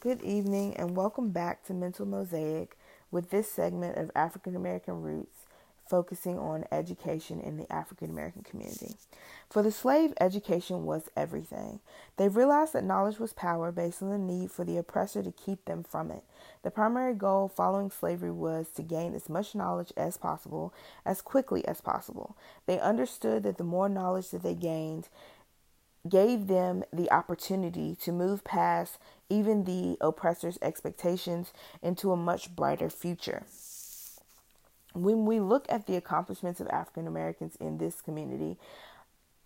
Good evening, and welcome back to Mental Mosaic with this segment of African American Roots focusing on education in the African American community. For the slave, education was everything. They realized that knowledge was power based on the need for the oppressor to keep them from it. The primary goal following slavery was to gain as much knowledge as possible, as quickly as possible. They understood that the more knowledge that they gained, gave them the opportunity to move past even the oppressor's expectations into a much brighter future. When we look at the accomplishments of African Americans in this community,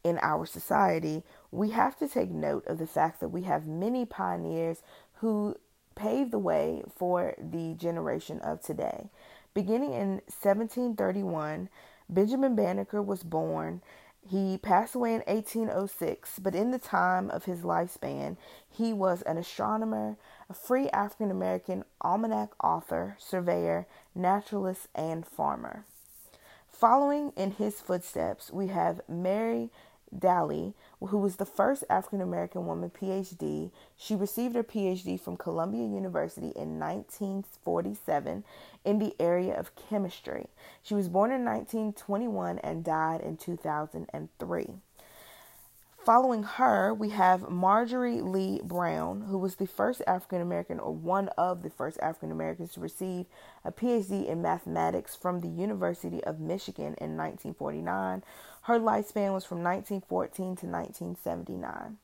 in our society, we have to take note of the fact that we have many pioneers who paved the way for the generation of today. Beginning in 1731, Benjamin Banneker was born he passed away in 1806, but in the time of his lifespan, he was an astronomer, a free African American almanac author, surveyor, naturalist, and farmer. Following in his footsteps, we have Mary Daly, who was the first African American woman PhD. She received her PhD from Columbia University in 1947 in the area of chemistry. She was born in 1921 and died in 2003. Following her, we have Marjorie Lee Brown, who was the first African American or one of the first African Americans to receive a PhD in mathematics from the University of Michigan in 1949. Her lifespan was from 1914 to 1979.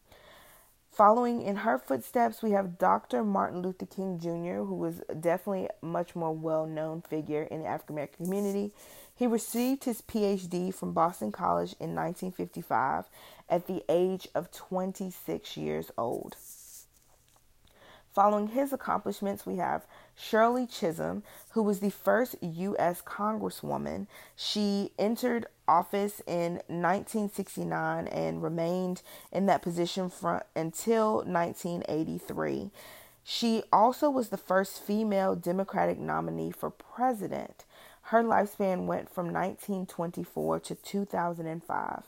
Following in her footsteps, we have Dr. Martin Luther King Jr., who was definitely a much more well known figure in the African American community. He received his PhD from Boston College in 1955 at the age of 26 years old. Following his accomplishments, we have Shirley Chisholm, who was the first U.S. Congresswoman. She entered office in 1969 and remained in that position until 1983. She also was the first female Democratic nominee for president. Her lifespan went from 1924 to 2005.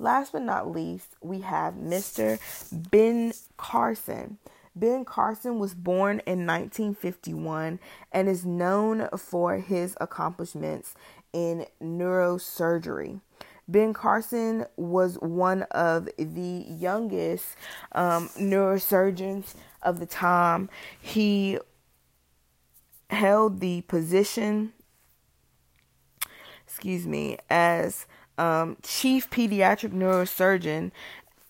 Last but not least, we have Mr. Ben Carson. Ben Carson was born in 1951 and is known for his accomplishments in neurosurgery. Ben Carson was one of the youngest um, neurosurgeons of the time. He held the position, excuse me, as um, chief pediatric neurosurgeon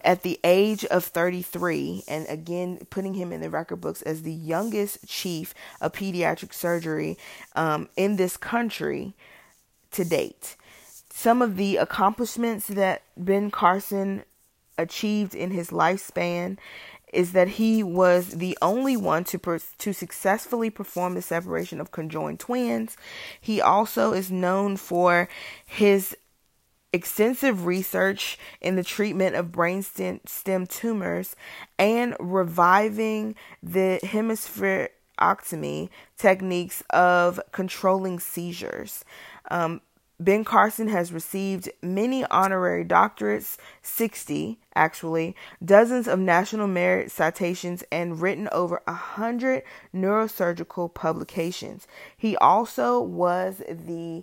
at the age of 33, and again putting him in the record books as the youngest chief of pediatric surgery um, in this country to date. Some of the accomplishments that Ben Carson achieved in his lifespan is that he was the only one to per- to successfully perform the separation of conjoined twins. He also is known for his extensive research in the treatment of brainstem stem tumors and reviving the hemispherectomy techniques of controlling seizures. Um, Ben Carson has received many honorary doctorates, 60 actually, dozens of national merit citations, and written over a hundred neurosurgical publications. He also was the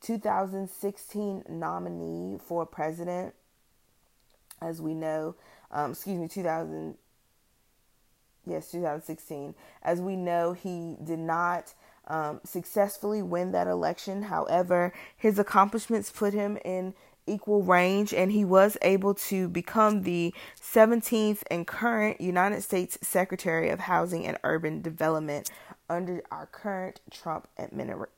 2016 nominee for president, as we know, um, excuse me, 2000, yes, 2016. As we know, he did not um, successfully win that election. However, his accomplishments put him in equal range, and he was able to become the 17th and current United States Secretary of Housing and Urban Development under our current Trump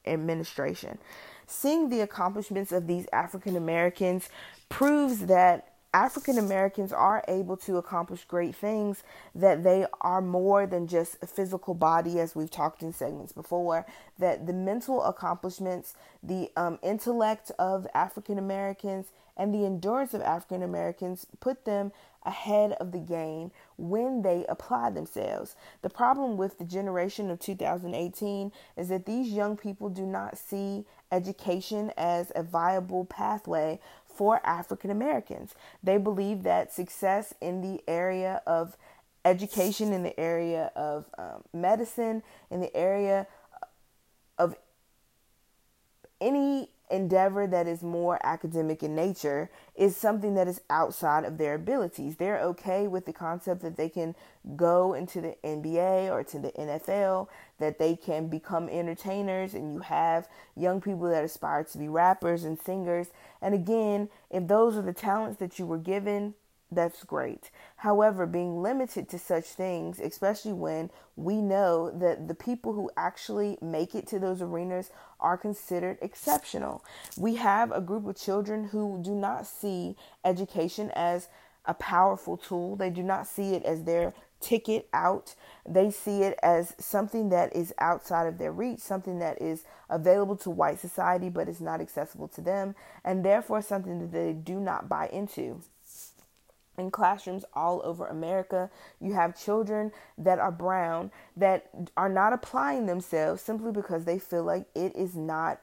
administration. Seeing the accomplishments of these African Americans proves that African Americans are able to accomplish great things, that they are more than just a physical body, as we've talked in segments before, that the mental accomplishments, the um, intellect of African Americans, and the endurance of African Americans put them ahead of the game when they apply themselves. The problem with the generation of 2018 is that these young people do not see education as a viable pathway for African Americans. They believe that success in the area of education in the area of um, medicine, in the area of any endeavor that is more academic in nature is something that is outside of their abilities. They're okay with the concept that they can go into the NBA or to the NFL, that they can become entertainers, and you have young people that aspire to be rappers and singers. And again, if those are the talents that you were given, that's great. However, being limited to such things, especially when we know that the people who actually make it to those arenas are considered exceptional. We have a group of children who do not see education as a powerful tool, they do not see it as their ticket out. They see it as something that is outside of their reach, something that is available to white society but is not accessible to them, and therefore something that they do not buy into in classrooms all over America. You have children that are brown that are not applying themselves simply because they feel like it is not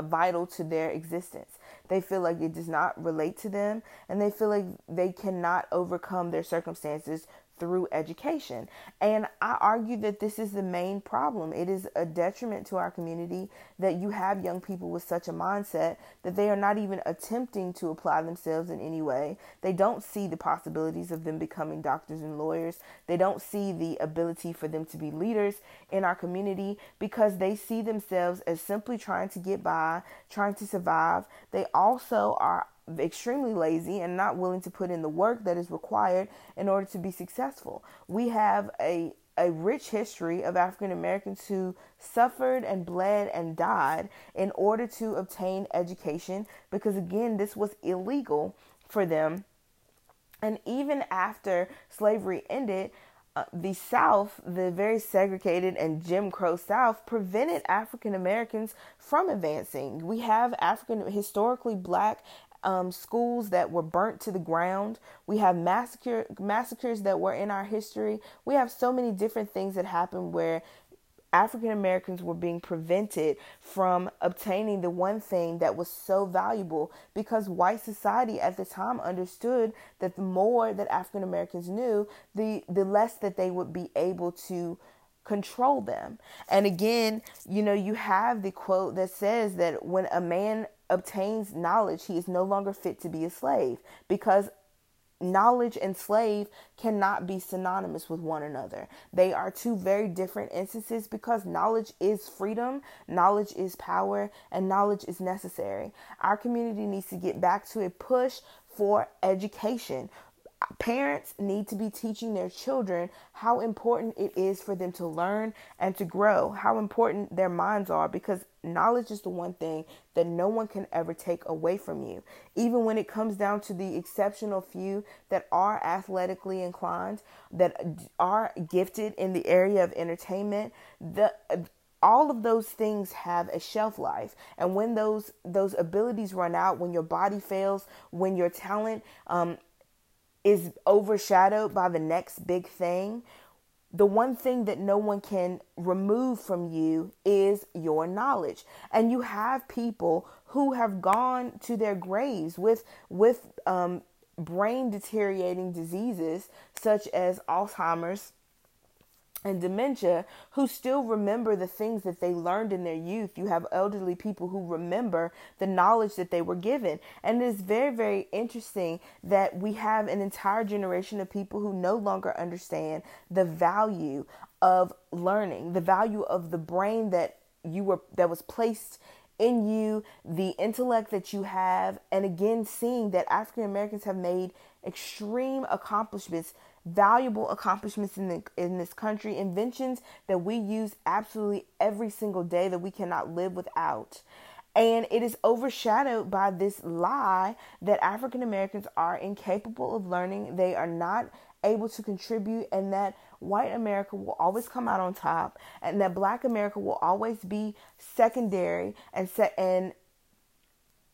vital to their existence. They feel like it does not relate to them and they feel like they cannot overcome their circumstances through education. And I argue that this is the main problem. It is a detriment to our community that you have young people with such a mindset that they are not even attempting to apply themselves in any way. They don't see the possibilities of them becoming doctors and lawyers. They don't see the ability for them to be leaders in our community because they see themselves as simply trying to get by, trying to survive. They also are extremely lazy and not willing to put in the work that is required in order to be successful. We have a a rich history of African Americans who suffered and bled and died in order to obtain education because again this was illegal for them. And even after slavery ended, uh, the South, the very segregated and Jim Crow South, prevented African Americans from advancing. We have African, historically black um, schools that were burnt to the ground. We have massacre massacres that were in our history. We have so many different things that happened where African Americans were being prevented from obtaining the one thing that was so valuable because white society at the time understood that the more that African Americans knew, the the less that they would be able to control them. And again, you know, you have the quote that says that when a man obtains knowledge, he is no longer fit to be a slave because knowledge and slave cannot be synonymous with one another. They are two very different instances because knowledge is freedom, knowledge is power, and knowledge is necessary. Our community needs to get back to a push for education parents need to be teaching their children how important it is for them to learn and to grow, how important their minds are, because knowledge is the one thing that no one can ever take away from you. Even when it comes down to the exceptional few that are athletically inclined, that are gifted in the area of entertainment, the all of those things have a shelf life and when those those abilities run out when your body fails when your talent um, is overshadowed by the next big thing, the one thing that no one can remove from you is your knowledge. And you have people who have gone to their graves with with um, brain deteriorating diseases such as Alzheimer's and dementia who still remember the things that they learned in their youth. You have elderly people who remember the knowledge that they were given. And it is very, very interesting that we have an entire generation of people who no longer understand the value of learning, the value of the brain that you were that was placed in you, the intellect that you have, and again seeing that African Americans have made extreme accomplishments valuable accomplishments in the in this country, inventions that we use absolutely every single day that we cannot live without. And it is overshadowed by this lie that African Americans are incapable of learning, they are not able to contribute, and that white America will always come out on top, and that black America will always be secondary and set and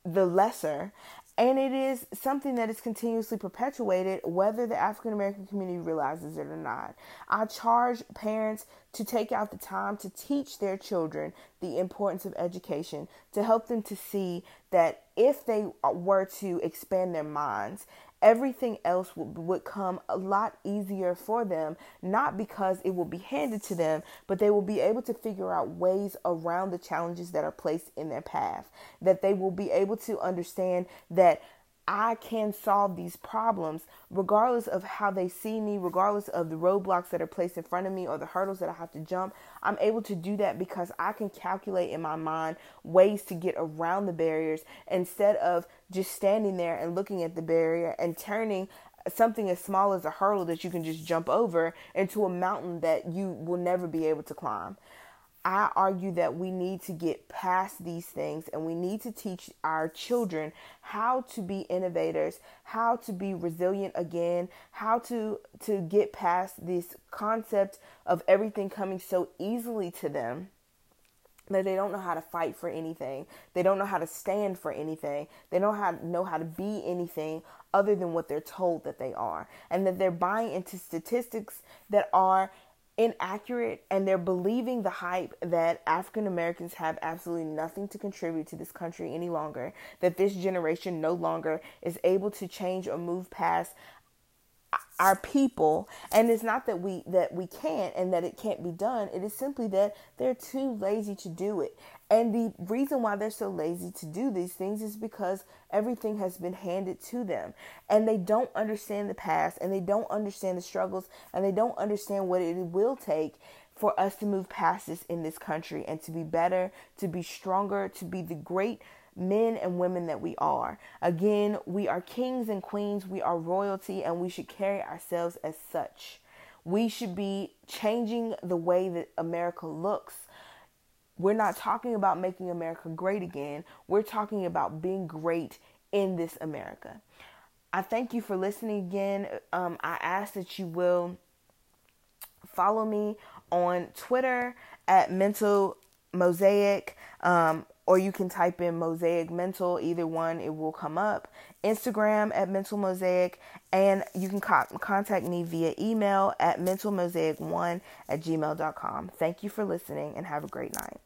the lesser and it is something that is continuously perpetuated, whether the African American community realizes it or not. I charge parents to take out the time to teach their children the importance of education, to help them to see that if they were to expand their minds everything else would, would come a lot easier for them, not because it will be handed to them, but they will be able to figure out ways around the challenges that are placed in their path. That they will be able to understand that I can solve these problems regardless of how they see me, regardless of the roadblocks that are placed in front of me or the hurdles that I have to jump. I'm able to do that because I can calculate in my mind ways to get around the barriers instead of just standing there and looking at the barrier and turning something as small as a hurdle that you can just jump over into a mountain that you will never be able to climb. I argue that we need to get past these things and we need to teach our children how to be innovators, how to be resilient again, how to to get past this concept of everything coming so easily to them that they don't know how to fight for anything. They don't know how to stand for anything. They don't know how to be anything other than what they're told that they are. And that they're buying into statistics that are inaccurate and they're believing the hype that African Americans have absolutely nothing to contribute to this country any longer, that this generation no longer is able to change or move past our people. And it's not that we that we can't and that it can't be done. It is simply that they're too lazy to do it. And the reason why they're so lazy to do these things is because everything has been handed to them. And they don't understand the past and they don't understand the struggles and they don't understand what it will take for us to move past this in this country and to be better, to be stronger, to be the great men and women that we are. Again, we are kings and queens, we are royalty, and we should carry ourselves as such. We should be changing the way that America looks. We're not talking about making America great again. We're talking about being great in this America. I thank you for listening again. Um, I ask that you will follow me on Twitter at Mental Mosaic. Um, or you can type in Mosaic Mental, either one, it will come up. Instagram at Mental Mosaic, and you can co- contact me via email at mentalmosaic1 at gmail.com. Thank you for listening and have a great night.